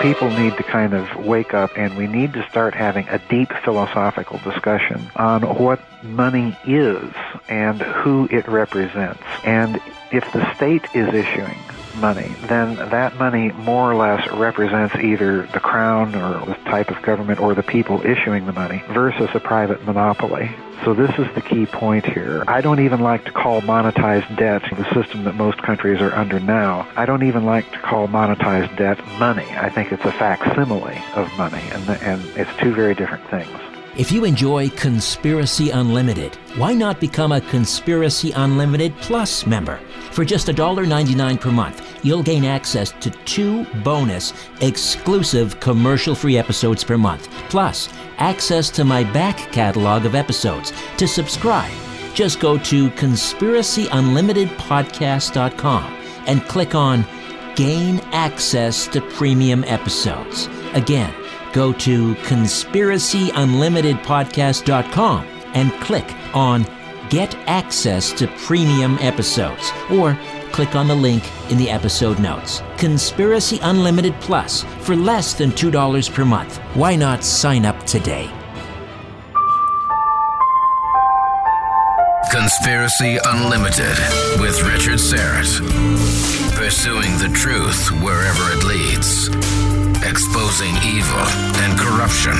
People need to kind of wake up and we need to start having a deep philosophical discussion on what money is and who it represents. And if the state is issuing money, then that money more or less represents either the crown or the type of government or the people issuing the money versus a private monopoly. So this is the key point here. I don't even like to call monetized debt the system that most countries are under now. I don't even like to call monetized debt money. I think it's a facsimile of money, and, and it's two very different things. If you enjoy Conspiracy Unlimited, why not become a Conspiracy Unlimited Plus member? For just $1.99 per month, you'll gain access to two bonus, exclusive commercial free episodes per month, plus access to my back catalog of episodes. To subscribe, just go to conspiracyunlimitedpodcast.com and click on Gain Access to Premium Episodes. Again, go to conspiracyunlimitedpodcast.com and click on Get Access to Premium Episodes or click on the link in the episode notes. Conspiracy Unlimited Plus for less than $2 per month. Why not sign up today? Conspiracy Unlimited with Richard Syrett. Pursuing the truth wherever it leads. Exposing evil and corruption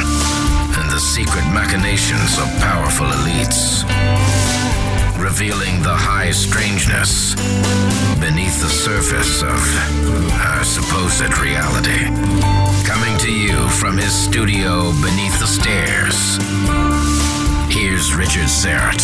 and the secret machinations of powerful elites. Revealing the high strangeness beneath the surface of our supposed reality. Coming to you from his studio beneath the stairs. Here's Richard Syrett.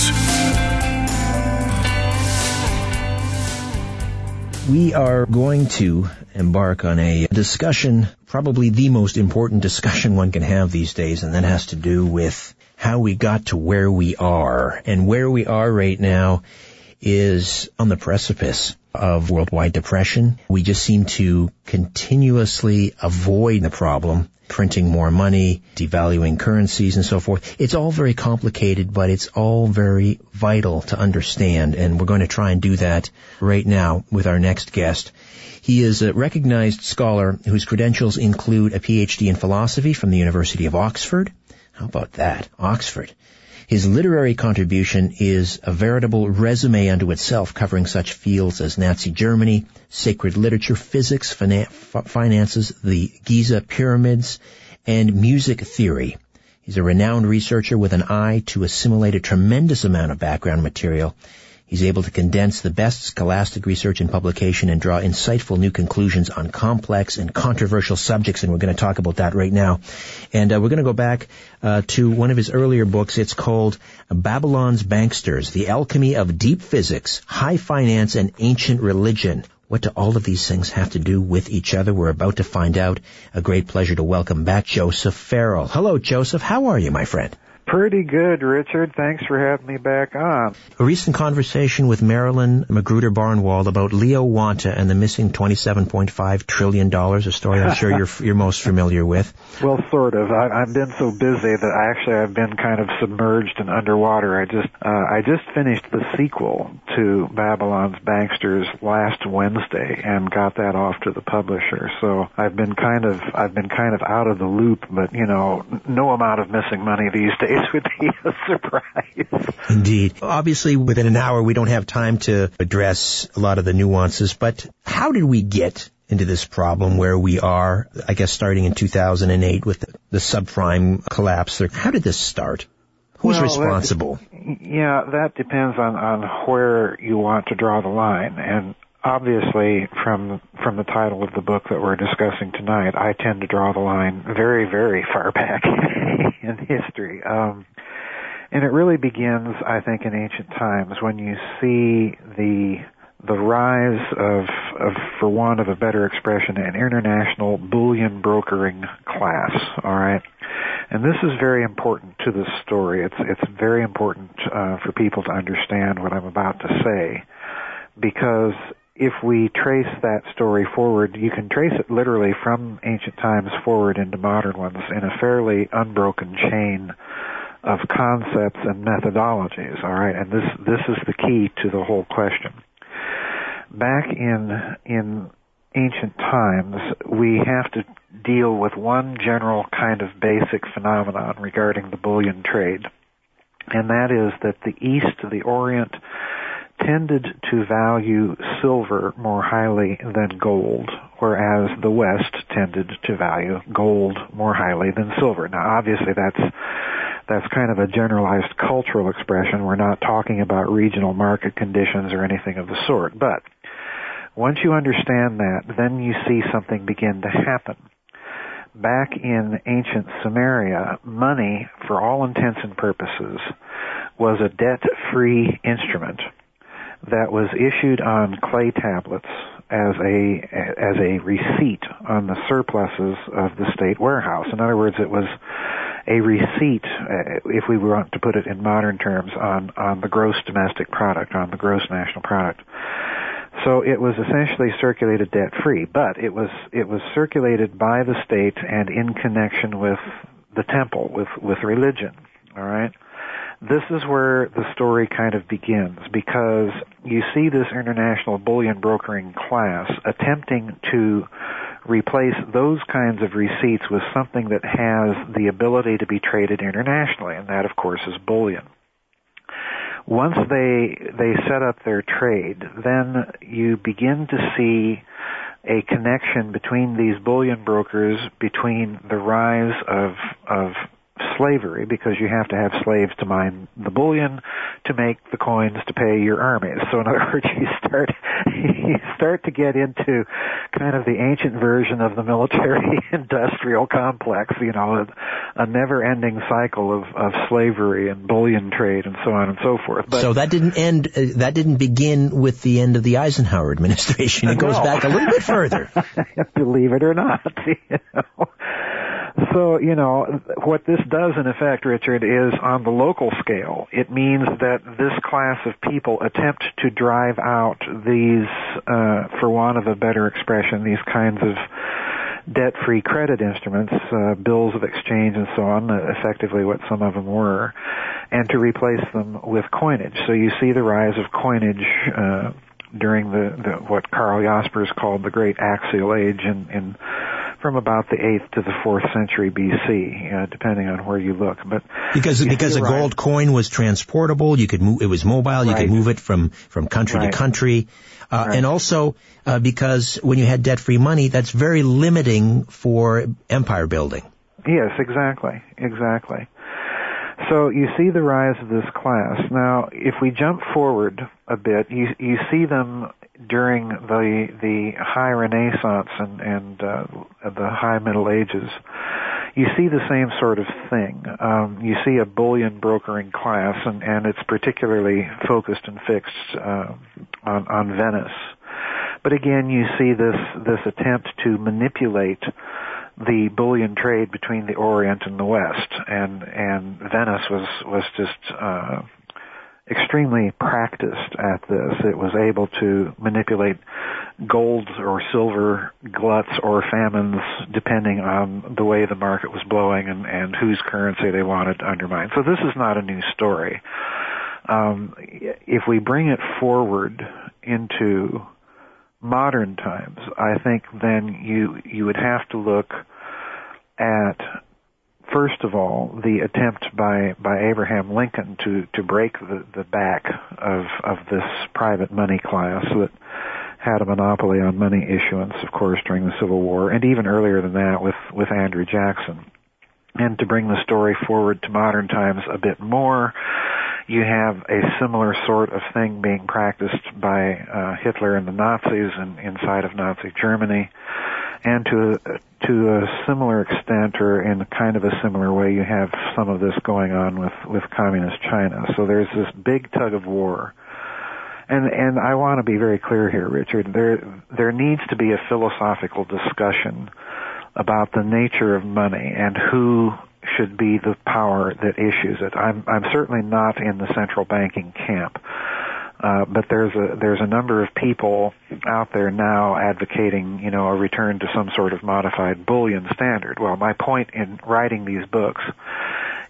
We are going to embark on a discussion, probably the most important discussion one can have these days, and that has to do with how we got to where we are. And where we are right now is on the precipice of worldwide depression. We just seem to continuously avoid the problem printing more money, devaluing currencies and so forth. It's all very complicated, but it's all very vital to understand. And we're going to try and do that right now with our next guest. He is a recognized scholar whose credentials include a PhD in philosophy from the University of Oxford. How about that? Oxford. His literary contribution is a veritable resume unto itself, covering such fields as Nazi Germany, sacred literature, physics, finances, the Giza pyramids, and music theory. He's a renowned researcher with an eye to assimilate a tremendous amount of background material He's able to condense the best scholastic research and publication and draw insightful new conclusions on complex and controversial subjects, and we're going to talk about that right now. And uh, we're going to go back uh, to one of his earlier books. It's called Babylon's Banksters, The Alchemy of Deep Physics, High Finance, and Ancient Religion. What do all of these things have to do with each other? We're about to find out. A great pleasure to welcome back Joseph Farrell. Hello, Joseph. How are you, my friend? Pretty good, Richard. Thanks for having me back on. A recent conversation with Marilyn MacGruder Barnewall about Leo Wanta and the missing $27.5 trillion, a story I'm sure you're, you're most familiar with. Well, sort of. I, I've been so busy that I actually I've been kind of submerged and underwater. I just, uh, I just finished the sequel to Babylon's Banksters last Wednesday and got that off to the publisher. So I've been kind of, I've been kind of out of the loop, but you know, no amount of missing money these days would be a surprise. Indeed. Obviously, within an hour, we don't have time to address a lot of the nuances, but how did we get into this problem where we are, I guess, starting in 2008 with the subprime collapse? How did this start? Who's well, responsible? That, yeah, that depends on, on where you want to draw the line. And obviously from from the title of the book that we're discussing tonight, I tend to draw the line very, very far back in history. Um, and it really begins, I think, in ancient times when you see the the rise of, of, for want of a better expression, an international bullion brokering class. All right, and this is very important to the story. It's it's very important uh, for people to understand what I'm about to say, because if we trace that story forward, you can trace it literally from ancient times forward into modern ones in a fairly unbroken chain of concepts and methodologies. All right, and this this is the key to the whole question. Back in in ancient times, we have to deal with one general kind of basic phenomenon regarding the bullion trade, and that is that the East, the Orient, tended to value silver more highly than gold, whereas the West tended to value gold more highly than silver. Now, obviously, that's that's kind of a generalized cultural expression. We're not talking about regional market conditions or anything of the sort. But once you understand that, then you see something begin to happen. Back in ancient Sumeria, money, for all intents and purposes, was a debt-free instrument that was issued on clay tablets as a as a receipt on the surpluses of the state warehouse. In other words, it was a receipt, if we want to put it in modern terms, on on the gross domestic product, on the gross national product. So it was essentially circulated debt free, but it was it was circulated by the state and in connection with the temple, with with religion. All right this is where the story kind of begins because you see this international bullion brokering class attempting to replace those kinds of receipts with something that has the ability to be traded internationally, and that, of course, is bullion. Once they they set up their trade, then you begin to see a connection between these bullion brokers, between the rise of of slavery because you have to have slaves to mine the bullion to make the coins to pay your armies. So in other words, you start you start to get into kind of the ancient version of the military industrial complex, you know, a, a never-ending cycle of, of slavery and bullion trade and so on and so forth. But, so that didn't end uh, that didn't begin with the end of the Eisenhower administration. It goes no. back a little bit further. Believe it or not, you know. So, you know, what this does in effect, Richard, is on the local scale, it means that this class of people attempt to drive out these, uh, for want of a better expression, these kinds of debt-free credit instruments, uh, bills of exchange and so on, uh, effectively what some of them were, and to replace them with coinage. So you see the rise of coinage, uh, during the, the, what Karl Jaspers called the Great Axial Age in, in from about the 8th to the 4th century BC, uh, depending on where you look. But because because a right. gold coin was transportable, you could move. It was mobile. You right. could move it from from country right. to country, uh, and also uh, because when you had debt free money, that's very limiting for empire building. Yes, exactly, exactly. So you see the rise of this class. Now, if we jump forward a bit, you you see them during the the High Renaissance and and uh, the High Middle Ages. You see the same sort of thing. Um, you see a bullion brokering class, and and it's particularly focused and fixed uh, on on Venice. But again, you see this this attempt to manipulate the bullion trade between the Orient and the West, and and Venice was was just uh, extremely practiced at this. It was able to manipulate gold or silver gluts or famines depending on the way the market was blowing and, and whose currency they wanted to undermine. So this is not a new story. Um, if we bring it forward into modern times, I think then you you would have to look at first of all the attempt by by Abraham Lincoln to to break the the back of of this private money class that had a monopoly on money issuance, of course, during the Civil War, and even earlier than that with with Andrew Jackson. And to bring the story forward to modern times a bit more, you have a similar sort of thing being practiced by uh, Hitler and the Nazis and inside of Nazi Germany, and to to a similar extent, or in kind of a similar way, you have some of this going on with with communist China. So there's this big tug of war. And and I want to be very clear here, Richard. There there needs to be a philosophical discussion about the nature of money and who should be the power that issues it. I'm, I'm certainly not in the central banking camp. Uh, but there's a there's a number of people out there now advocating you know a return to some sort of modified bullion standard. Well, my point in writing these books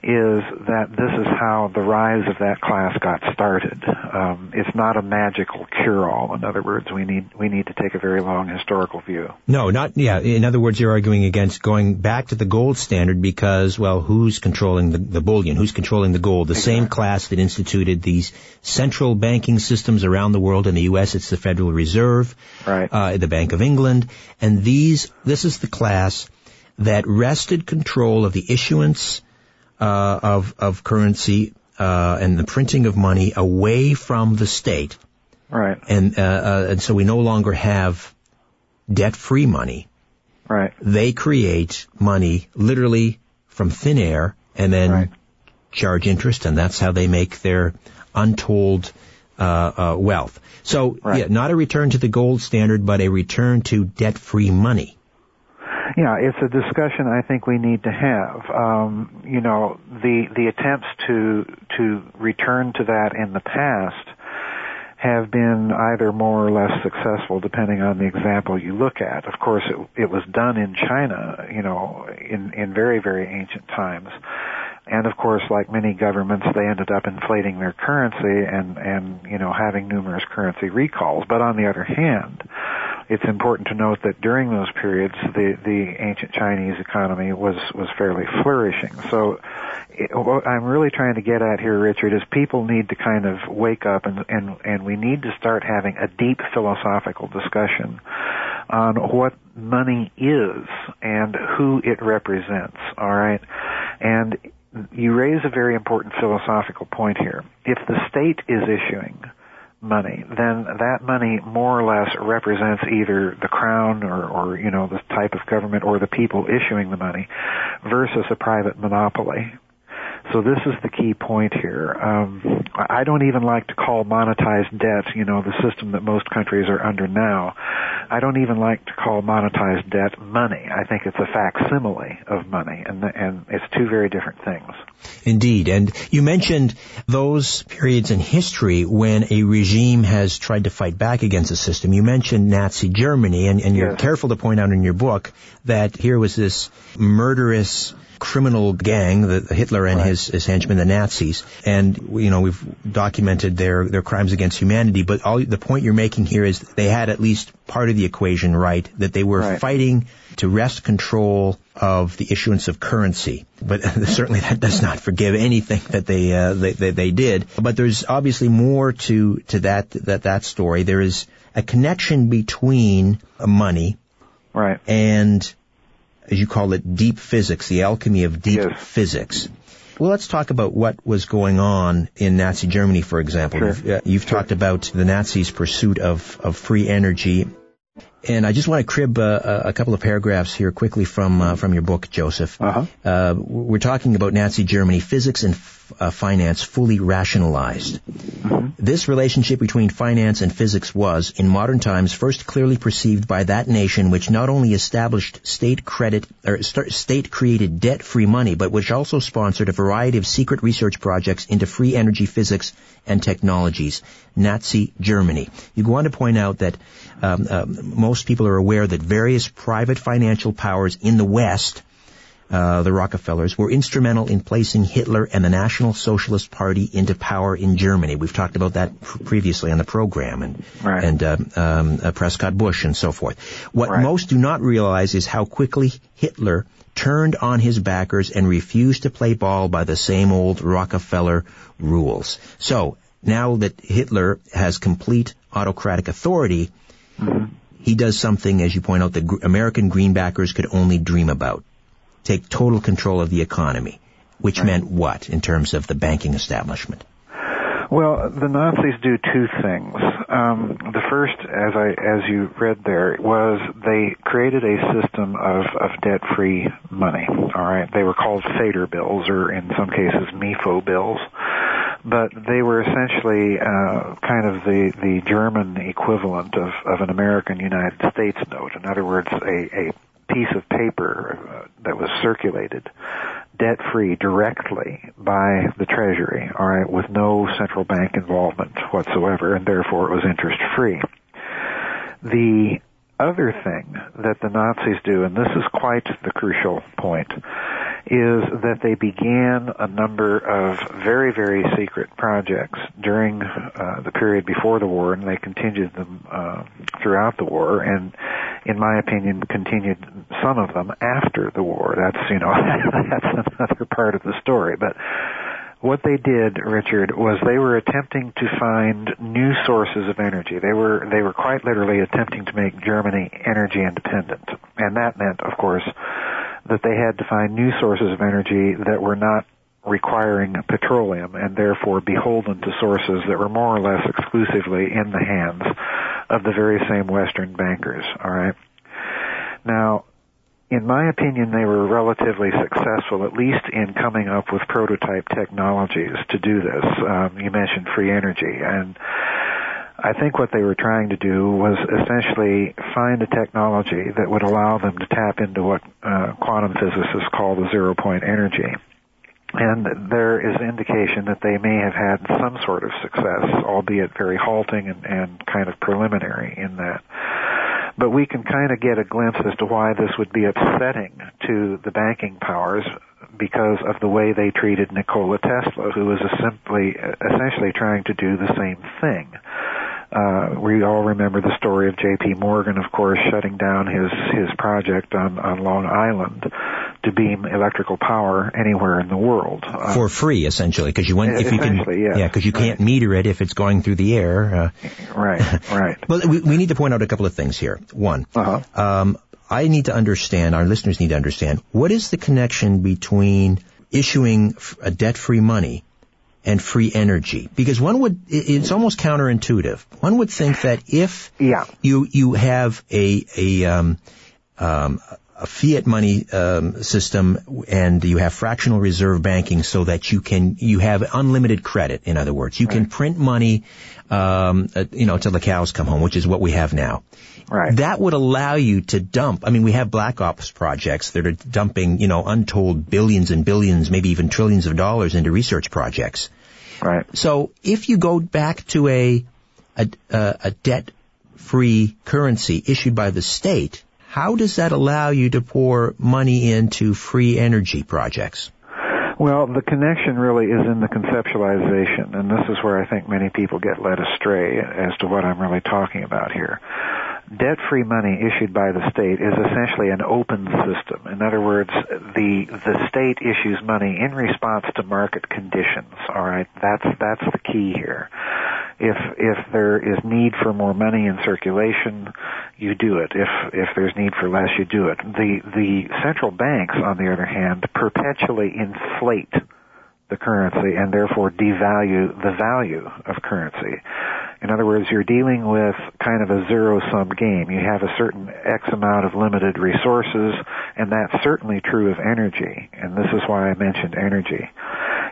is that this is how the rise of that class got started. Um, it's not a magical cure-all. In other words, we need we need to take a very long historical view. No, not yeah. In other words, you're arguing against going back to the gold standard because, well, who's controlling the, the bullion? Who's controlling the gold? The exactly. same class that instituted these central banking systems around the world. In the U.S., it's the Federal Reserve, right? Uh, the Bank of England, and these. This is the class that wrested control of the issuance uh, of of currency uh, and the printing of money away from the state. Right. And uh, uh and so we no longer have debt-free money. Right. They create money literally from thin air and then right. charge interest, and that's how they make their untold uh, uh, wealth. So, right. yeah, not a return to the gold standard, but a return to debt-free money. Yeah, it's a discussion I think we need to have. Um, you know, the the attempts to to return to that in the past have been either more or less successful depending on the example you look at. Of course, it, it was done in China, you know, in in very very ancient times. And of course, like many governments, they ended up inflating their currency and and you know having numerous currency recalls. But on the other hand, it's important to note that during those periods, the the ancient Chinese economy was was fairly flourishing. So, it, what I'm really trying to get at here, Richard, is people need to kind of wake up and and and we need to start having a deep philosophical discussion on what money is and who it represents. All right, and you raise a very important philosophical point here. If the state is issuing money, then that money more or less represents either the crown or, or you know the type of government or the people issuing the money versus a private monopoly. So this is the key point here. Um, I don't even like to call monetized debt, you know, the system that most countries are under now. I don't even like to call monetized debt money. I think it's a facsimile of money, and and it's two very different things. Indeed, and you mentioned those periods in history when a regime has tried to fight back against a system. You mentioned Nazi Germany, and, and you're Yes. careful to point out in your book that here was this murderous criminal gang, the, Hitler and his, his henchmen, the Nazis, and you know we've documented their their crimes against humanity. But all the point you're making here is they had at least part of the equation right, that they were Right. fighting to wrest control of the issuance of currency. But certainly that does not forgive anything that they, uh, they, they they did. But there's obviously more to to that that that story. There is a connection between money Right. and, as you call it, deep physics, the alchemy of deep Yes. physics. Well, let's talk about what was going on in Nazi Germany, for example. Sure. You've, uh, you've talked about the Nazis' pursuit of, of free energy. And I just want to crib uh, a couple of paragraphs here quickly from uh, from your book, Joseph. Uh-huh. Uh, we're talking about Nazi Germany, physics and f- uh, finance fully rationalized. This relationship between finance and physics was, in modern times, first clearly perceived by that nation which not only established state credit or st- state-created debt-free money, but which also sponsored a variety of secret research projects into free energy physics and technologies. Nazi Germany. You go on to point out that um, uh, most people are aware that various private financial powers in the West uh, the Rockefellers, were instrumental in placing Hitler and the National Socialist Party into power in Germany. We've talked about that pr- previously on the program, and Right. and uh, um, uh, Prescott Bush and so forth. What Right. most do not realize is how quickly Hitler turned on his backers and refused to play ball by the same old Rockefeller rules. So now that Hitler has complete autocratic authority, he does something, as you point out, that gr- American greenbackers could only dream about. Take total control of the economy. Which meant what in terms of the banking establishment? Well, the Nazis do two things. Um, the first, as I as you read there, was they created a system of of debt free money. All right, they were called Feder bills, or in some cases Mefo bills. But they were essentially uh, kind of the, the German equivalent of, of an American United States note. In other words, a, a piece of paper uh, that was circulated debt free directly by the Treasury, all right, with no central bank involvement whatsoever, and therefore it was interest free. The other thing that the Nazis do, and this is quite the crucial point, is that they began a number of very, very secret projects during uh, the period before the war, and they continued them uh, throughout the war, and in my opinion, continued some of them after the war. That's you know that's another part of the story, but what they did, Richard, was they were attempting to find new sources of energy. They were they were quite literally attempting to make Germany energy independent, and that meant, of course, that they had to find new sources of energy that were not requiring petroleum and therefore beholden to sources that were more or less exclusively in the hands of the very same Western bankers. All right. Now, in my opinion, they were relatively successful, at least in coming up with prototype technologies to do this. Um, you mentioned free energy, and I think what they were trying to do was essentially find a technology that would allow them to tap into what uh, quantum physicists call the zero point energy. And there is indication that they may have had some sort of success, albeit very halting and, and kind of preliminary in that but we can kind of get a glimpse as to why this would be upsetting to the banking powers because of the way they treated Nikola Tesla, who was simply, essentially trying to do the same thing. Uh, we all remember the story of J.P. Morgan, of course, shutting down his his project on on Long Island to beam electrical power anywhere in the world. Uh, For free, essentially, because you want if you can, yes. yeah, because you can't meter it if it's going through the air. Uh, right, right. well, we, we need to point out a couple of things here. One, Uh-huh. um, I need to understand, our listeners need to understand, what is the connection between issuing a debt-free money and free energy? Because one would, it's almost counterintuitive. One would think that if Yeah. you, you have a, a, um, um, a fiat money um, system and you have fractional reserve banking so that you can you have unlimited credit in other words. You right. can print money um, uh, you know till the cows come home which is what we have now. Right. That would allow you to dump i mean we have black ops projects that are dumping you know untold billions and billions maybe even trillions of dollars into research projects. Right. So if you go back to a a, a debt free currency issued by the state how does that allow you to pour money into free energy projects? Well, the connection really is in the conceptualization, and this is where I think many people get led astray as to what I'm really talking about here. Debt-free money issued by the state is essentially an open system. In other words, the the state issues money in response to market conditions. All right, that's that's the key here. If if there is need for more money in circulation, you do it. If if there's need for less, you do it. The the central banks, on the other hand, perpetually inflate the currency and therefore devalue the value of currency. In other words, you're dealing with kind of a zero sum game. You have a certain X amount of limited resources, and that's certainly true of energy. And this is why I mentioned energy.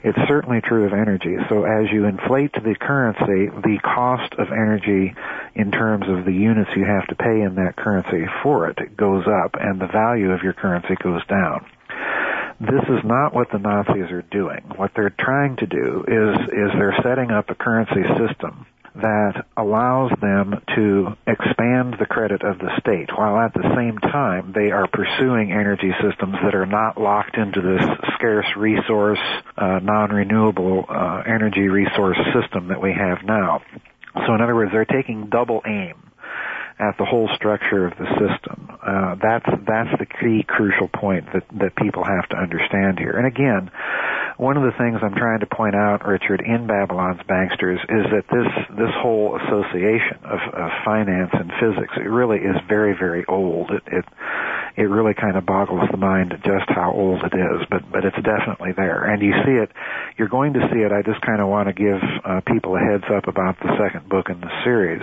It's certainly true of energy. So as you inflate the currency, the cost of energy in terms of the units you have to pay in that currency for it goes up, and the value of your currency goes down this is not what the Nazis are doing. What they're trying to do is is they're setting up a currency system that allows them to expand the credit of the state while at the same time they are pursuing energy systems that are not locked into this scarce resource, uh, non-renewable uh, energy resource system that we have now. So in other words, they're taking double aim at the whole structure of the system. Uh, that's that's the key crucial point that that people have to understand here. And again, one of the things I'm trying to point out, Richard, in Babylon's Banksters is that this this whole association of, of finance and physics it really is very very old. It it it really kind of boggles the mind just how old it is, but but it's definitely there, and you see it. You're going to see it. I just kind of want to give uh, people a heads up about the second book in the series.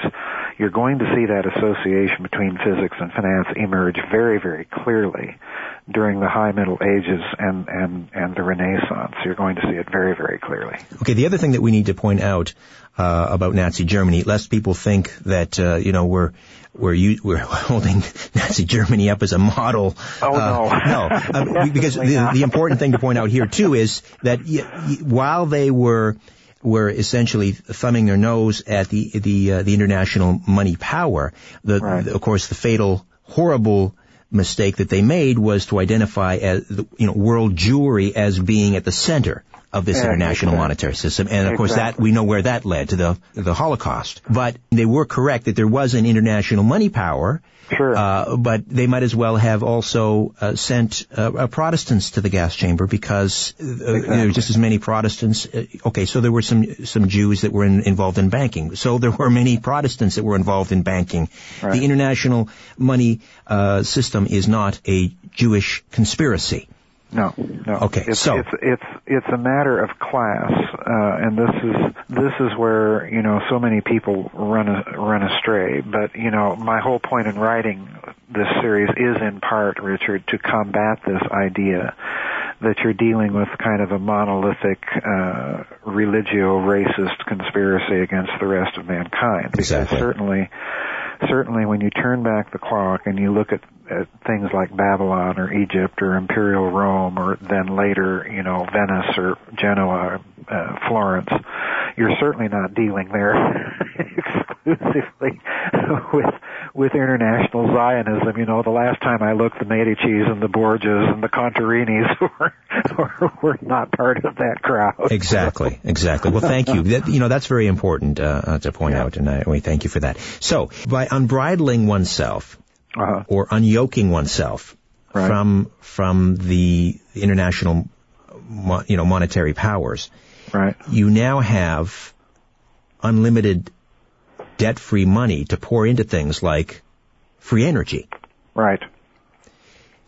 You're going to see that association between physics and finance emerge very very clearly during the High Middle Ages and and and the Renaissance. You're going to see it very very clearly. Okay, the other thing that we need to point out uh, about Nazi Germany, lest people think that uh, you know we're we're you, we're holding Nazi Germany up as a model. Oh uh, no, no, uh, because the, the, important thing to point out here too is that y- y- while they were were essentially thumbing their nose at the the uh, the international money power, the, right. the, of course the fatal horrible mistake that they made was to identify as the, you know world Jewry as being at the center of this yeah, international exactly. monetary system. And of course that, we know where that led to the, the Holocaust. But they were correct that there was an international money power. Sure. Uh, but they might as well have also uh, sent uh, uh Protestants to the gas chamber because uh, exactly. there were just as many Protestants. Uh, okay, so there were some some Jews that were in, involved in banking. So there were many Protestants that were involved in banking. Right. The international money system is not a Jewish conspiracy. No, no. Okay, it's, so it's it's it's a matter of class, uh, and this is this is where you know so many people run a, run astray. But you know, my whole point in writing this series is in part, Richard, to combat this idea that you're dealing with kind of a monolithic uh, religio-racist conspiracy against the rest of mankind. Because exactly. certainly certainly when you turn back the clock and you look at, at things like Babylon or Egypt or Imperial Rome or then later, you know, Venice or Genoa, uh, Florence, you're certainly not dealing there exclusively with with international Zionism. You know, the last time I looked, the Medici's and the Borgias and the Contarinis were, were, not part of that crowd. Exactly, exactly. Well, thank you. That, you know, that's very important uh, uh to point yeah. out, and I, we thank you for that. So, by unbridling oneself uh-huh. or unyoking oneself right. from from the international, you know, monetary powers, right. you now have unlimited debt-free money to pour into things like free energy. Right.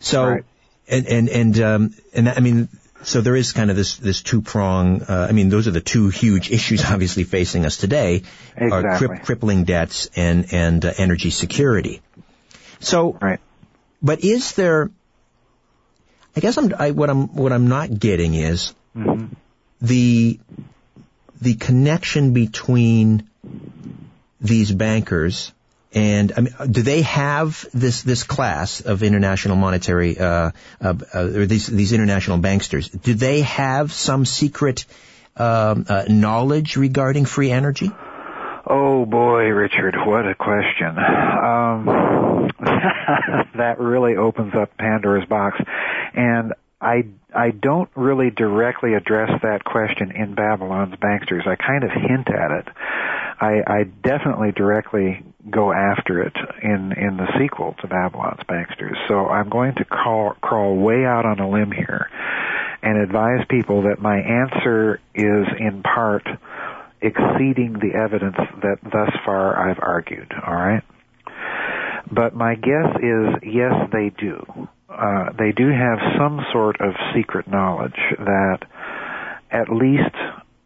So, right. and and and um, and that, I mean, so there is kind of this this two prong. Uh, I mean, those are the two huge issues obviously facing us today: exactly. are cri- crippling debts and and uh, energy security. So, right. But is there I guess I'm I, what I'm what I'm not getting is Mm-hmm. the the connection between these bankers and I mean, do they have this this class of international monetary uh, uh, uh, or these these international banksters? Do they have some secret um, uh, knowledge regarding free energy? Oh boy, Richard, what a question. Um, that really opens up Pandora's box, and I I don't really directly address that question in Babylon's Banksters. I kind of hint at it. I, I definitely directly go after it in in the sequel to Babylon's Banksters. So I'm going to crawl crawl way out on a limb here, and advise people that my answer is in part exceeding the evidence that thus far I've argued. All right. But my guess is yes, they do. Uh, they do have some sort of secret knowledge that at least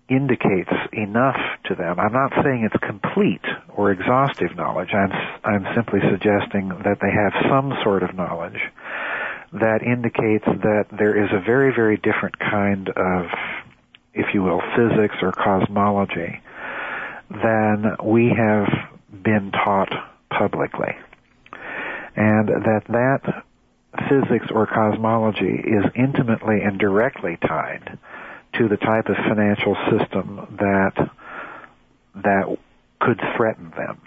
indicates enough to them. I'm not saying it's complete or exhaustive knowledge. I'm I'm simply suggesting that they have some sort of knowledge that indicates that there is a very very different kind of if you will physics or cosmology than we have been taught publicly. And that that physics or cosmology is intimately and directly tied to the type of financial system that that could threaten them.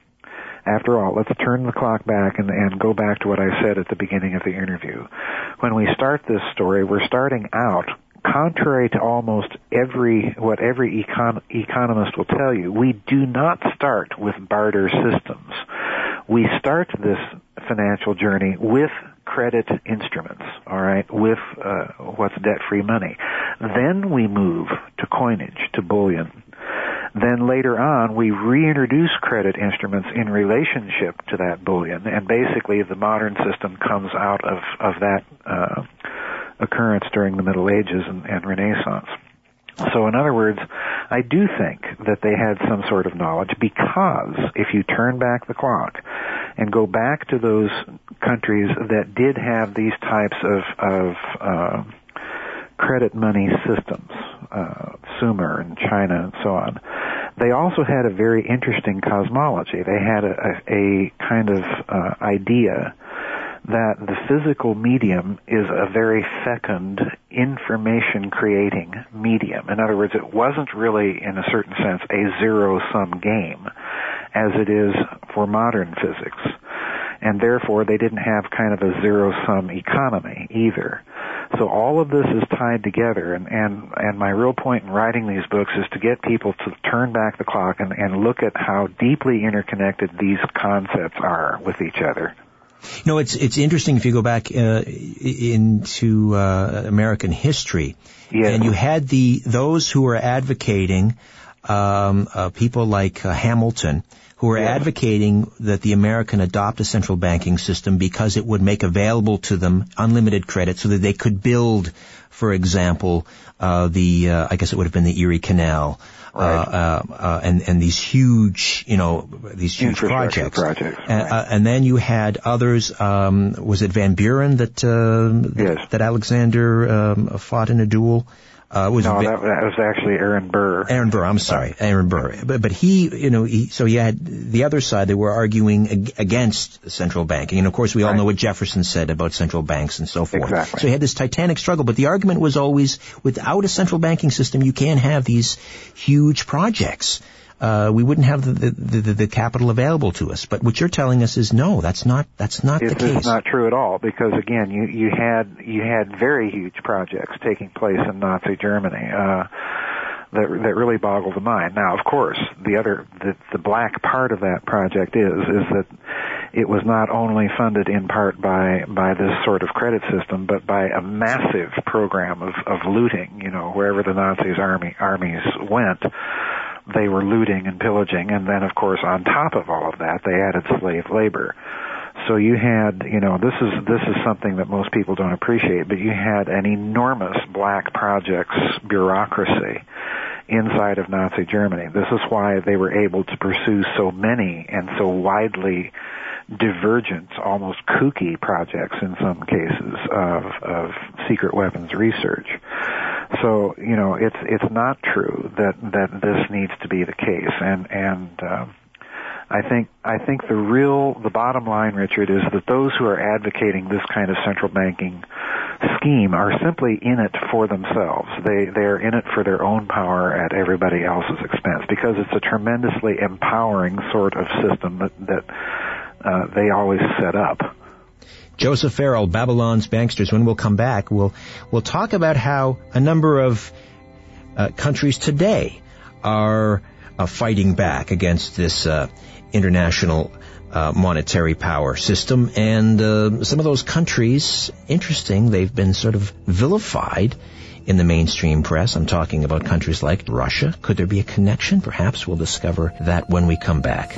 After all, let's turn the clock back and, and go back to what I said at the beginning of the interview. When we start this story, we're starting out contrary to almost every what every econ- economist will tell you, we do not start with barter systems. We start this financial journey with credit instruments, all right, with uh, what's debt-free money. Then we move to coinage, to bullion. Then later on, we reintroduce credit instruments in relationship to that bullion, and basically the modern system comes out of of that uh, occurrence during the Middle Ages and, and Renaissance. So in other words, I do think that they had some sort of knowledge because if you turn back the clock and go back to those countries that did have these types of, of uh, credit money systems, uh, Sumer and China and so on, they also had a very interesting cosmology. They had a, a, a kind of uh, idea that the physical medium is a very fecund information creating medium. In other words, it wasn't really, in a certain sense, a zero sum game as it is for modern physics. And therefore, they didn't have kind of a zero sum economy either. So all of this is tied together, and, and, and my real point in writing these books is to get people to turn back the clock and, and look at how deeply interconnected these concepts are with each other. You know, it's it's interesting if you go back uh, into uh, American history, Yes. and you had the those who were advocating, um, uh, people like uh, Hamilton, who were advocating that the American adopt a central banking system because it would make available to them unlimited credit so that they could build, for example, uh, the uh, I guess it would have been the Erie Canal. Uh, uh, uh, and and these huge, you know, these huge projects. projects, And, uh, and then you had others. Um, was it Van Buren that uh, Yes. that Alexander um, fought in a duel? Uh, was No, that, that was actually Aaron Burr. Aaron Burr, I'm sorry, Aaron Burr. But, but he, you know, he, so you had the other side that were arguing ag- against central banking. And of course we all Right. know what Jefferson said about central banks and so forth. Exactly. So you had this titanic struggle, but the argument was always without a central banking system you can't have these huge projects. Uh, we wouldn't have the, the, the, the capital available to us. But what you're telling us is no, that's not, that's not the It's case. just not true at all because again, you you had you had very huge projects taking place in Nazi Germany. Uh, that that really boggle the mind. Now, of course, the other the the black part of that project is is that it was not only funded in part by by this sort of credit system, but by a massive program of of looting. You know, wherever the Nazis army armies went, they were looting and pillaging, and then of course on top of all of that, they added slave labor. So you had, you know, this is this is something that most people don't appreciate, but you had an enormous black projects bureaucracy inside of Nazi Germany. This is why they were able to pursue so many and so widely divergent, almost kooky projects in some cases of, of secret weapons research. So you know, it's it's not true that that this needs to be the case, and and um, I think I think the real the bottom line, Richard, is that those who are advocating this kind of central banking scheme are simply in it for themselves. They they're in it for their own power at everybody else's expense because it's a tremendously empowering sort of system that that uh, they always set up. Joseph Farrell, Babylon's Banksters. When we'll come back, we'll we'll talk about how a number of uh, countries today are uh, fighting back against this uh, international uh, monetary power system. And uh, some of those countries, interesting, they've been sort of vilified in the mainstream press. I'm talking about countries like Russia. Could there be a connection? Perhaps we'll discover that when we come back.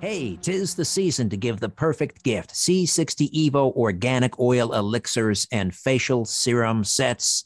Hey, tis the season to give the perfect gift. C60 Evo organic oil elixirs and facial serum sets.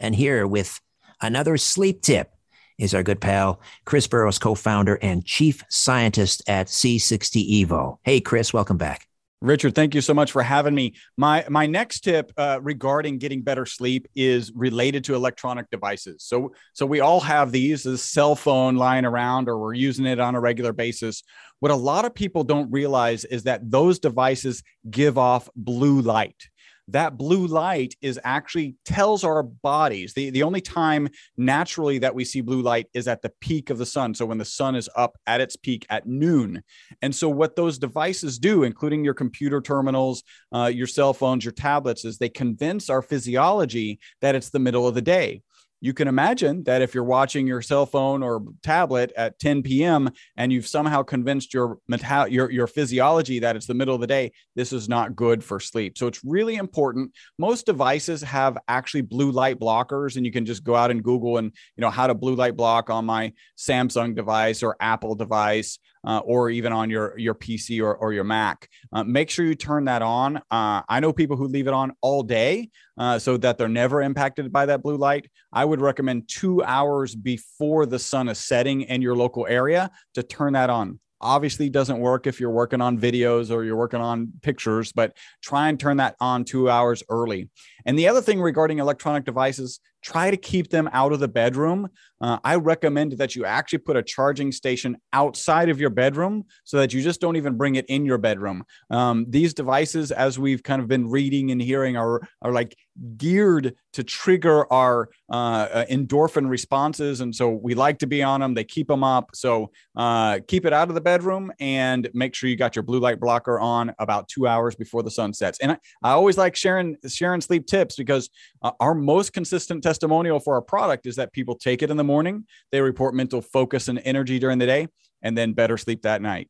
And here with another sleep tip is our good pal, Chris Burrows, co founder and chief scientist at C60 Evo. Hey, Chris, welcome back. Richard, thank you so much for having me. My my next tip uh, regarding getting better sleep is related to electronic devices. So so we all have these, a cell phone lying around, or we're using it on a regular basis. What a lot of people don't realize is that those devices give off blue light that blue light is actually tells our bodies the, the only time naturally that we see blue light is at the peak of the sun. So when the sun is up at its peak at noon. And so what those devices do including your computer terminals uh, your cell phones your tablets is they convince our physiology that it's the middle of the day you can imagine that if you're watching your cell phone or tablet at 10 p.m. and you've somehow convinced your meta- your your physiology that it's the middle of the day, this is not good for sleep. So it's really important. Most devices have actually blue light blockers, and you can just go out and Google and you know how to blue light block on my Samsung device or Apple device uh, or even on your your PC or, or your Mac. Uh, make sure you turn that on. Uh, I know people who leave it on all day uh, so that they're never impacted by that blue light. I would recommend two hours before the sun is setting in your local area to turn that on obviously doesn't work if you're working on videos or you're working on pictures but try and turn that on two hours early and the other thing regarding electronic devices try to keep them out of the bedroom. Uh, I recommend that you actually put a charging station outside of your bedroom so that you just don't even bring it in your bedroom. Um, these devices, as we've kind of been reading and hearing, are, are like geared to trigger our uh, uh, endorphin responses. And so we like to be on them, they keep them up. So uh, keep it out of the bedroom and make sure you got your blue light blocker on about two hours before the sun sets. And I, I always like sharing, sharing sleep tips because uh, our most consistent testimonial for our product is that people take it in the morning, they report mental focus and energy during the day, and then better sleep that night.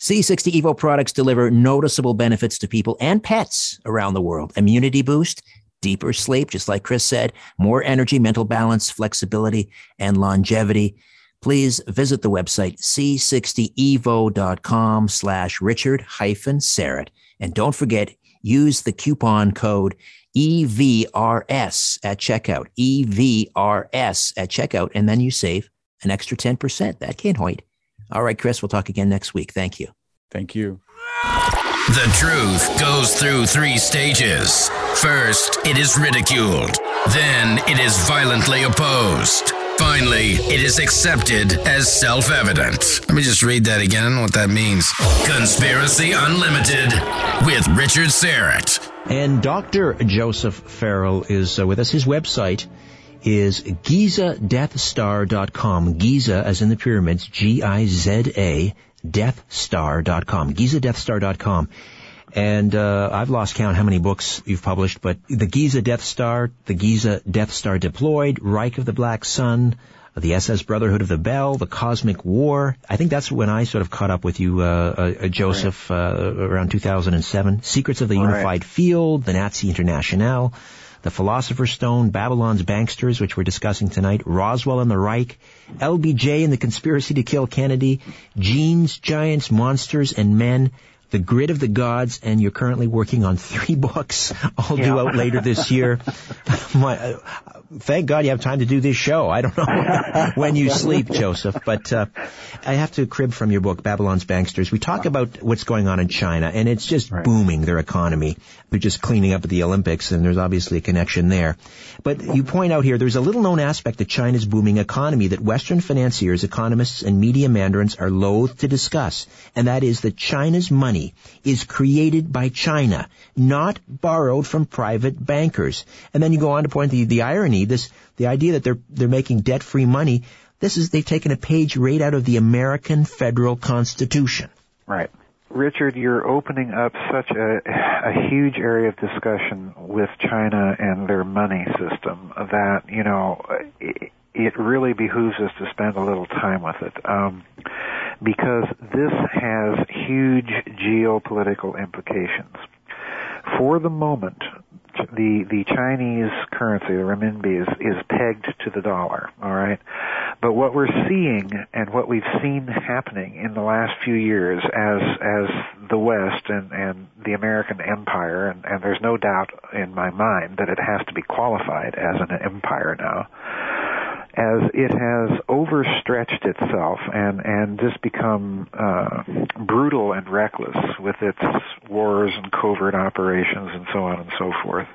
C60 Evo products deliver noticeable benefits to people and pets around the world. Immunity boost, deeper sleep, just like Chris said, more energy, mental balance, flexibility, and longevity. please visit the website c60evo.com slash richard hyphen Syrett. And don't forget, use the coupon code EVRS at checkout, EVRS at checkout, and then you save an extra 10%. That can't wait. All right, Chris, we'll talk again next week. Thank you. Thank you. The truth goes through three stages. First, it is ridiculed. Then, it is violently opposed. Finally, it is accepted as self evident. Let me just read that again. I don't know what that means. Conspiracy Unlimited with Richard Syrett. And Dr. Joseph Farrell is uh, with us. His website is GizaDeathStar.com. Giza, as in the pyramids, G-I-Z-A, deathstar.com. GizaDeathStar.com. And uh, I've lost count how many books you've published, but the Giza Death Star, the Giza Death Star Deployed, Reich of the Black Sun, the SS Brotherhood of the Bell, the Cosmic War. I think that's when I sort of caught up with you, uh, uh, Joseph, right. uh, around 2007. Secrets of the Unified right. Field, the Nazi Internationale, the Philosopher's Stone, Babylon's Banksters, which we're discussing tonight, Roswell and the Reich, LBJ and the Conspiracy to Kill Kennedy, Genes, Giants, Monsters, and Men, the Grid of the Gods, and you're currently working on three books, all yeah. due out later this year. My, uh, thank God you have time to do this show. I don't know when you sleep, Joseph, but uh, I have to crib from your book, Babylon's Banksters. We talk about what's going on in China, and it's just right. booming, their economy. They're just cleaning up at the Olympics, and there's obviously a connection there. But you point out here, there's a little known aspect of China's booming economy that Western financiers, economists, and media mandarins are loath to discuss, and that is that China's money is created by China, not borrowed from private bankers. And then you go on to point the, the irony, this, the idea that they're, they're making debt-free money. This is, they've taken a page right out of the American federal constitution. Right. Richard, you're opening up such a, a huge area of discussion with China and their money system that, you know, it, it really behooves us to spend a little time with it. Um, because this has huge geopolitical implications. For the moment, the the Chinese currency, the renminbi, is is pegged to the dollar. All right, but what we're seeing and what we've seen happening in the last few years, as as the West and and the American empire, and, and there's no doubt in my mind that it has to be qualified as an empire now as it has overstretched itself and and just become uh, brutal and reckless with its wars and covert operations and so on and so forth.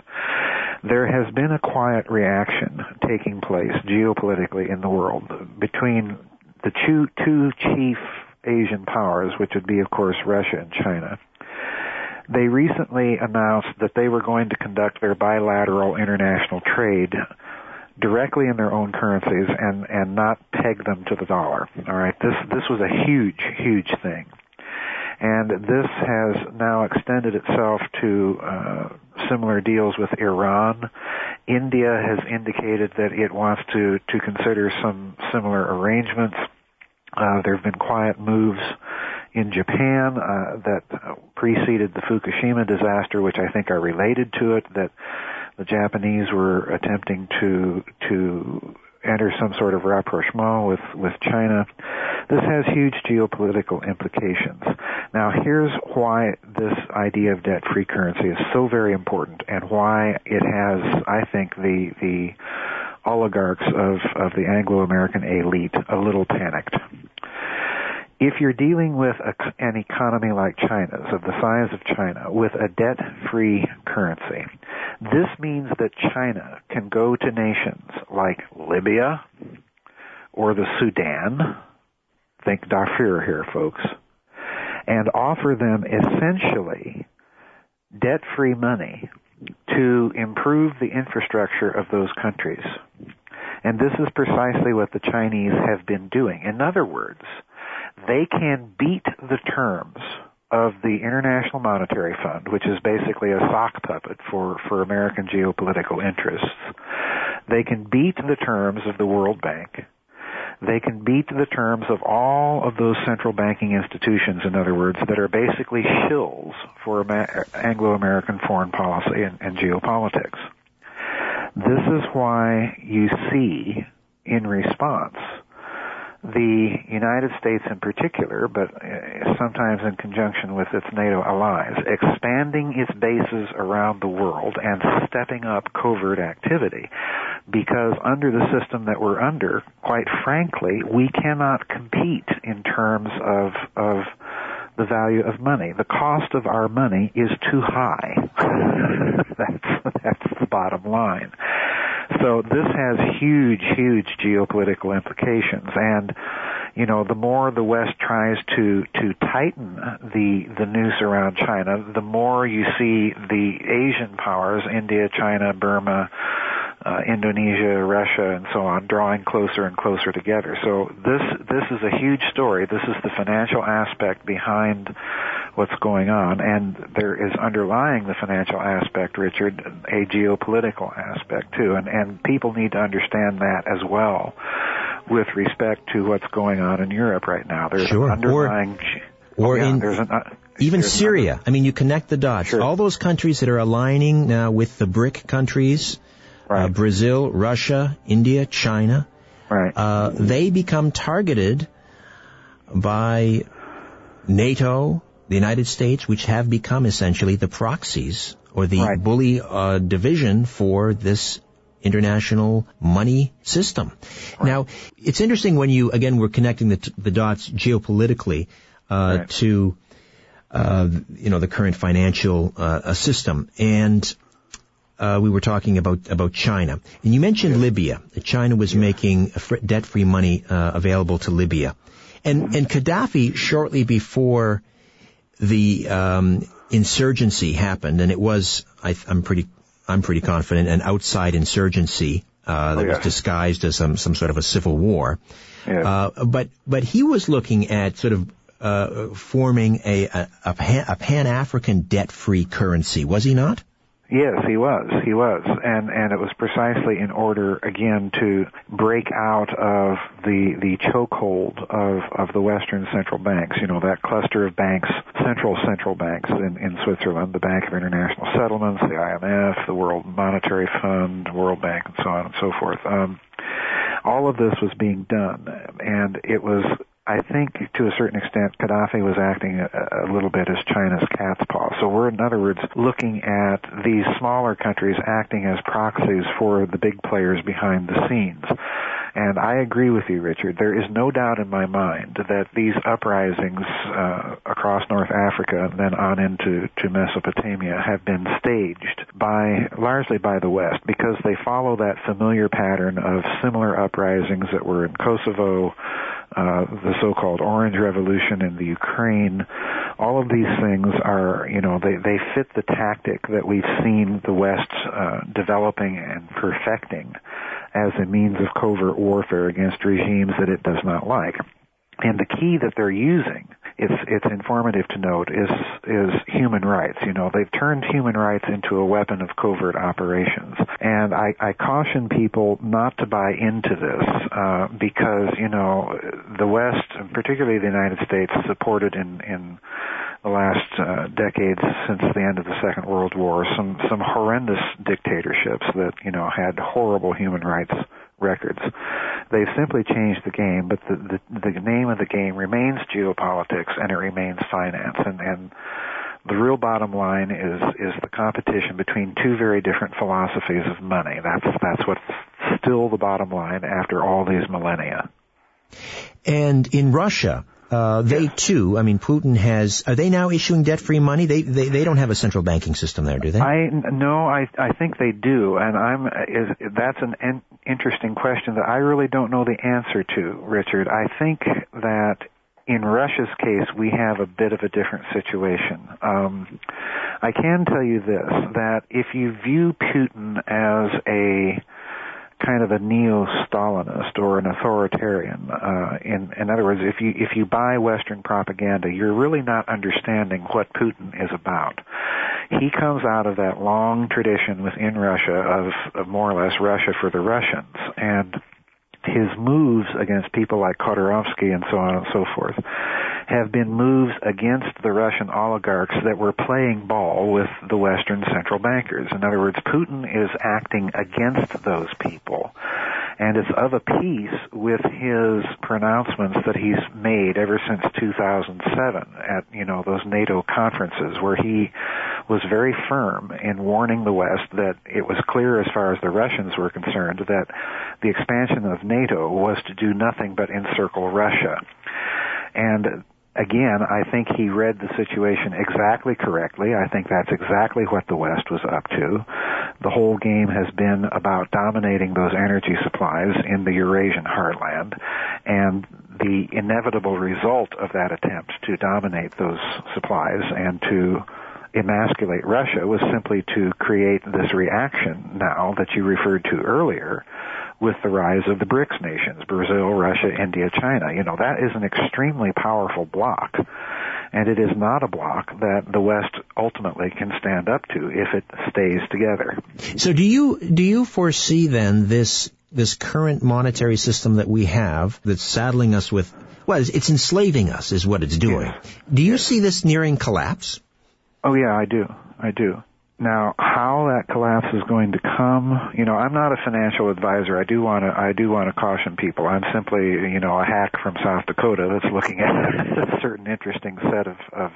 There has been a quiet reaction taking place geopolitically in the world between the two, two chief Asian powers, which would be, of course, Russia and China they recently announced that they were going to conduct their bilateral international trade directly in their own currencies and and not peg them to the dollar. All right, this this was a huge huge thing, and this has now extended itself to uh, similar deals with Iran. India has indicated that it wants to to consider some similar arrangements. Uh, there have been quiet moves in Japan uh, that preceded the Fukushima disaster, which I think are related to it. That the Japanese were attempting to to enter some sort of rapprochement with with China. This has huge geopolitical implications. Now, here's why this idea of debt-free currency is so very important, and why it has, I think, the the oligarchs of of the Anglo-American elite a little panicked if you're dealing with a, an economy like China's, of the size of China, with a debt-free currency, this means that China can go to nations like Libya or the Sudan, think Darfur here, folks, and offer them essentially debt-free money to improve the infrastructure of those countries. And this is precisely what the Chinese have been doing. In other words, they can beat the terms of the International Monetary Fund, which is basically a sock puppet for, for American geopolitical interests. They can beat the terms of the World Bank. They can beat the terms of all of those central banking institutions, in other words, that are basically shills for Anglo-American foreign policy and, and geopolitics. This is why you see, in response, the United States in particular, but uh, sometimes in conjunction with its NATO allies, expanding its bases around the world and stepping up covert activity. Because under the system that we're under, quite frankly, we cannot compete in terms of, of the value of money. The cost of our money is too high. that's, that's the bottom line. So this has huge, huge geopolitical implications. And you know, the more the West tries to to tighten the the noose around China, the more you see the Asian powers, India, China, Burma, uh, Indonesia, Russia, and so on, drawing closer and closer together. So this this is a huge story. This is the financial aspect behind what's going on, and there is underlying the financial aspect, Richard, a geopolitical aspect too, and and people need to understand that as well, with respect to what's going on in Europe right now. There's sure. an underlying. Or, or yeah, in there's an, uh, even Syria. I mean, you connect the dots. Sure. All those countries that are aligning now with the BRIC countries, right. uh, Brazil, Russia, India, China, right. uh, they become targeted by NATO, the United States, which have become essentially the proxies or the Right. bully uh, division for this international money system. Now, it's interesting when you, again, we're connecting the, t- the dots geopolitically uh, Right. to, uh, you know, the current financial uh, system. And uh, we were talking about about China, and you mentioned Libya. China was making fr- debt-free money uh, available to Libya, and and Gaddafi shortly before the um, insurgency happened, and it was I, I'm pretty I'm pretty confident an outside insurgency uh, that Oh, was disguised as some some sort of a civil war. Uh, but but he was looking at sort of uh, forming a a, a pan- a Pan-African debt-free currency, was he not? Yes, he was. He was, and and it was precisely in order again to break out of the the chokehold of of the Western central banks. You know that cluster of banks, central central banks in in Switzerland, the Bank of International Settlements, the IMF, the World Monetary Fund, World Bank, and so on and so forth. Um, all of this was being done, and it was I think to a certain extent, Gaddafi was acting a, a little bit as China's cat's paw. So we're, in other words, looking at these smaller countries acting as proxies for the big players behind the scenes. And I agree with you, Richard. There is no doubt in my mind that these uprisings uh, across North Africa and then on into to Mesopotamia have been staged by largely by the West because they follow that familiar pattern of similar uprisings that were in Kosovo, uh, the so-called Orange Revolution in the Ukraine. All of these things are, you know, they, they fit the tactic that we've seen the West uh, developing and perfecting as a means of covert warfare against regimes that it does not like. And the key that they're using, it's it's informative to note, is is human rights. You know, they've turned human rights into a weapon of covert operations. And I, I caution people not to buy into this uh, because you know the West, particularly the United States, supported in in the last uh, decades since the end of the Second World War some some horrendous dictatorships that you know had horrible human rights records. They've simply changed the game, but the, the the name of the game remains geopolitics and it remains finance. And and the real bottom line is is the competition between two very different philosophies of money. That's that's what's still the bottom line after all these millennia. And in Russia, uh, they too, I mean, Putin has, are they now issuing debt-free money? They, they, they don't have a central banking system there, do they? I no, I I think they do, and I'm is that's an interesting question that I really don't know the answer to, Richard. I think that in Russia's case, we have a bit of a different situation. Um, I can tell you this: that if you view Putin as a kind of a neo-Stalinist or an authoritarian. Uh, in, in other words, if you if you buy Western propaganda, you're really not understanding what Putin is about. He comes out of that long tradition within Russia of, of more or less Russia for the Russians, and his moves against people like Khodorkovsky and so on and so forth have been moves against the Russian oligarchs that were playing ball with the Western central bankers. In other words, Putin is acting against those people. and it's of a piece with his pronouncements that he's made ever since 2007 at you know those NATO conferences where he was very firm in warning the West that it was clear as far as the Russians were concerned that the expansion of NATO was to do nothing but encircle Russia. And again, I think he read the situation exactly correctly. I think that's exactly what the West was up to. The whole game has been about dominating those energy supplies in the Eurasian heartland, and the inevitable result of that attempt to dominate those supplies and to emasculate Russia was simply to create this reaction now that you referred to earlier with the rise of the BRICS nations, Brazil, Russia, India, China. You know, that is an extremely powerful block. And it is not a block that the West ultimately can stand up to if it stays together. So do you, do you foresee then this, this current monetary system that we have that's saddling us with, well, it's enslaving us is what it's doing. Yes. Do you see this nearing collapse? Oh yeah, I do. I do. Now, how that collapse is going to come, you know, I'm not a financial advisor. I do want to, I do want to caution people. I'm simply, you know, a hack from South Dakota that's looking at a certain interesting set of, of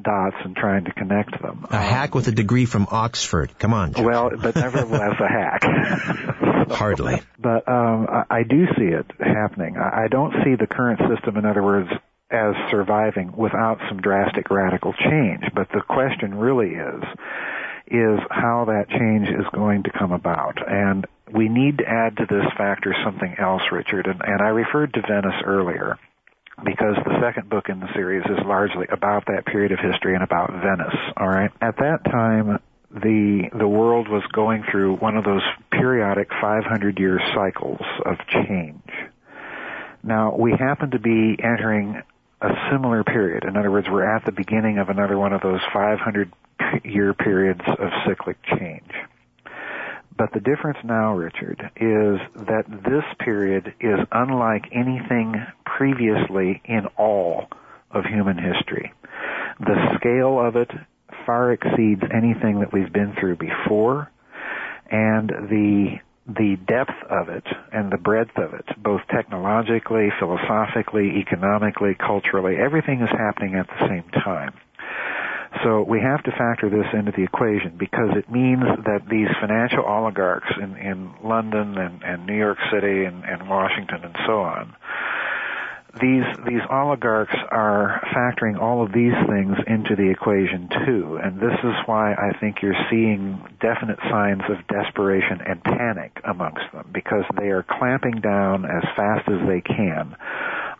dots and trying to connect them. A hack with a degree from Oxford. Come on. Well, but nevertheless a hack. Hardly. But um, I, I do see it happening. I, I don't see the current system, in other words, as surviving without some drastic radical change. But the question really is, is how that change is going to come about. And we need to add to this factor something else, Richard. And, and I referred to Venice earlier because the second book in the series is largely about that period of history and about Venice. All right. At that time, the the world was going through one of those periodic 500 year cycles of change. Now we happen to be entering a similar period. In other words, we're at the beginning of another one of those 500 year periods of cyclic change. But the difference now, Richard, is that this period is unlike anything previously in all of human history. The scale of it far exceeds anything that we've been through before, and the the depth of it and the breadth of it, both technologically, philosophically, economically, culturally, everything is happening at the same time. So we have to factor this into the equation because it means that these financial oligarchs in, in London and, and New York City and, and Washington and so on, these these oligarchs are factoring all of these things into the equation too, and this is why I think you're seeing definite signs of desperation and panic amongst them because they are clamping down as fast as they can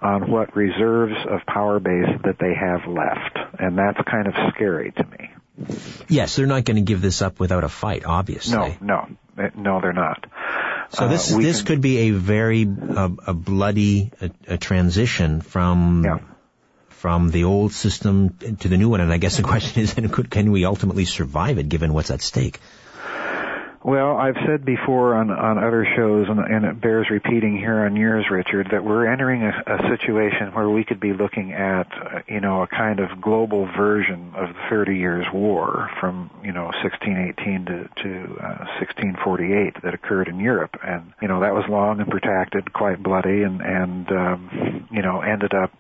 on what reserves of power base that they have left, and that's kind of scary to me. Yes, they're not going to give this up without a fight, obviously. No, no, no, they're not. So this uh, this can, could be a very uh, a bloody a, a transition from yeah. from the old system to the new one, and I guess the question is, can we ultimately survive it given what's at stake? Well, I've said before on on other shows, and, and it bears repeating here on yours, Richard, that we're entering a, a situation where we could be looking at, uh, you know, a kind of global version of the Thirty Years' War from, you know, 1618 to to uh, 1648 that occurred in Europe, and you know that was long and protracted, quite bloody, and and um, you know ended up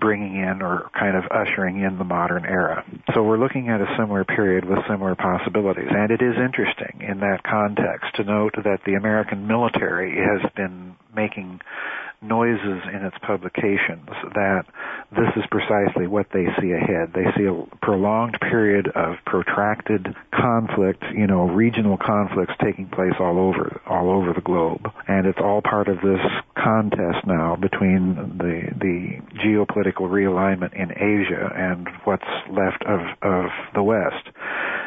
bringing in or kind of ushering in the modern era. So we're looking at a similar period with similar possibilities. And it is interesting in that context to note that the American military has been making noises in its publications that this is precisely what they see ahead. They see a prolonged period of protracted conflict, you know, regional conflicts taking place all over all over the globe. And it's all part of this contest now between the the geopolitical realignment in Asia and what's left of of the West.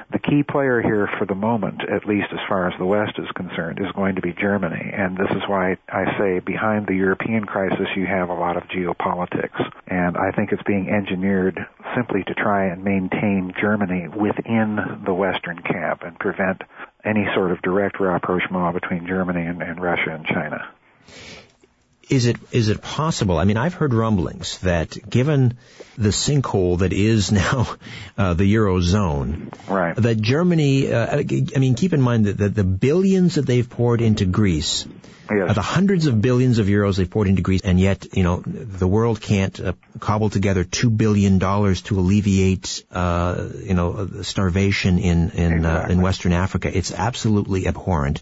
The key player here for the moment, at least as far as the West is concerned, is going to be Germany. And this is why I say behind the European crisis you have a lot of geopolitics. And I think it's being engineered simply to try and maintain Germany within the Western camp and prevent any sort of direct rapprochement between Germany and, and Russia and China. Is it is it possible? I mean, I've heard rumblings that given the sinkhole that is now uh, the eurozone, right? That Germany, uh, I mean, keep in mind that the, the billions that they've poured into Greece. Yes. Uh, the hundreds of billions of euros they've poured into Greece, and yet, you know, the world can't uh, cobble together two billion dollars to alleviate, uh, you know, starvation in in exactly. in Western Africa. It's absolutely abhorrent.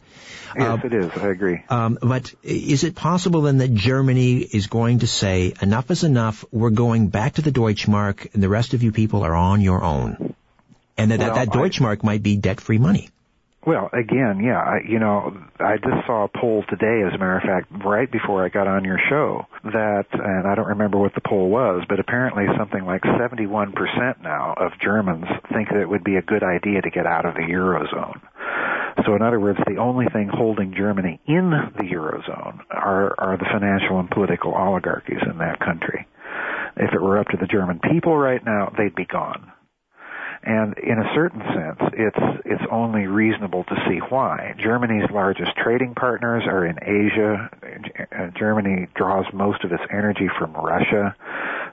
Yes, it is. I agree. Um, but is it possible then that Germany is going to say, enough is enough, we're going back to the Deutschmark, and the rest of you people are on your own? And that, well, that, that Deutschmark I, might be debt-free money. Well, again, yeah, I, you know, I just saw a poll today, as a matter of fact, right before I got on your show, that, and I don't remember what the poll was, but apparently something like 71% now of Germans think that it would be a good idea to get out of the Eurozone. So in other words, the only thing holding Germany in the Eurozone are, are the financial and political oligarchies in that country. If it were up to the German people right now, they'd be gone. And in a certain sense, it's it's only reasonable to see why. Germany's largest trading partners are in Asia. Uh, Germany draws most of its energy from Russia.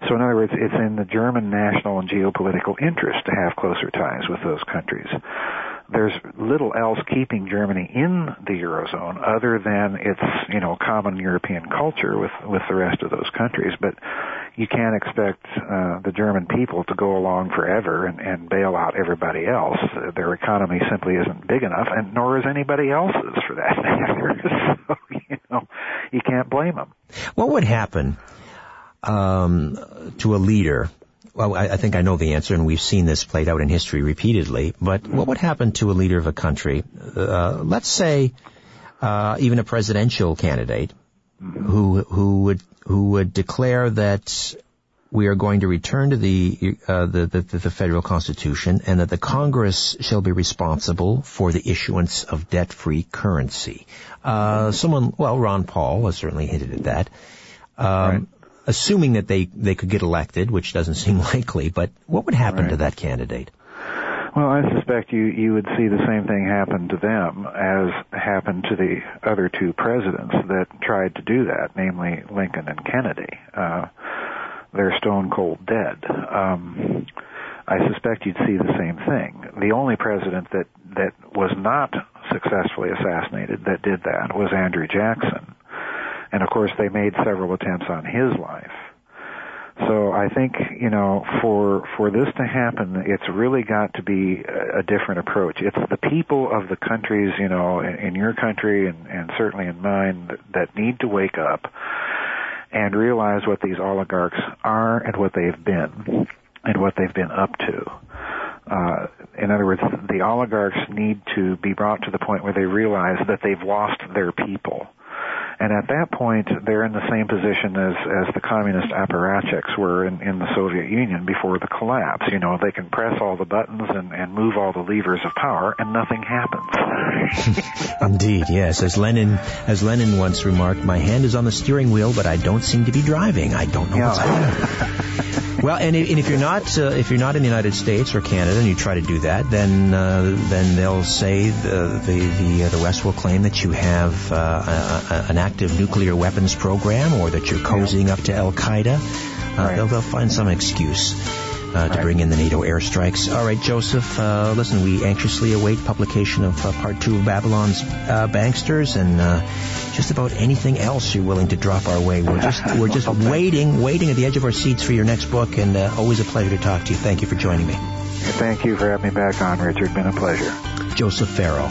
So in other words, it's in the German national and geopolitical interest to have closer ties with those countries there's little else keeping Germany in the eurozone other than its you know common European culture with with the rest of those countries. But you can't expect uh, the German people to go along forever and, and bail out everybody else. Their economy simply isn't big enough, and nor is anybody else's for that matter. so you know you can't blame them. What would happen um, to a leader well, I, I, think I know the answer, and we've seen this played out in history repeatedly. But what would happen to a leader of a country? Uh, let's say uh, even a presidential candidate who who would who would declare that we are going to return to the, uh, the, the, the federal constitution and that the Congress shall be responsible for the issuance of debt-free currency. Uh, someone, well, Ron Paul has certainly hinted at that. Um, right assuming that they, they could get elected, which doesn't seem likely, but what would happen right. to that candidate? Well, I suspect you, you would see the same thing happen to them as happened to the other two presidents that tried to do that, namely Lincoln and Kennedy. Uh, they're stone cold dead. Um, I suspect you'd see the same thing. The only president that, that was not successfully assassinated that did that was Andrew Jackson and of course they made several attempts on his life. So I think you know for for this to happen, it's really got to be a, a different approach. It's the people of the countries, you know, in, in your country and, and certainly in mine that, that need to wake up and realize what these oligarchs are and what they've been and what they've been up to. Uh, in other words, the oligarchs need to be brought to the point where they realize that they've lost their people and at that point, they're in the same position as, as the communist apparatchiks were in, in the Soviet Union before the collapse. You know, they can press all the buttons and, and move all the levers of power, and nothing happens. Indeed, yes. As Lenin, as Lenin once remarked, my hand is on the steering wheel, but I don't seem to be driving. I don't know yeah. what's happening. well, and if, you're not uh, if you're not in the United States or Canada, and you try to do that, then uh, then they'll say the the the, uh, the West will claim that you have uh, an act nuclear weapons program or that you're cozying up to Al Qaeda. Uh, right. they'll, they'll find some excuse. Uh, to right. bring in the NATO airstrikes. All right, Joseph, uh, listen, we anxiously await publication of uh, part two of Babylon's uh, Banksters and uh, just about anything else you're willing to drop our way. We're just, we're just waiting, waiting at the edge of our seats for your next book, and uh, always a pleasure to talk to you. Thank you for joining me. Thank you for having me back on, Richard. Been a pleasure. Joseph Farrell.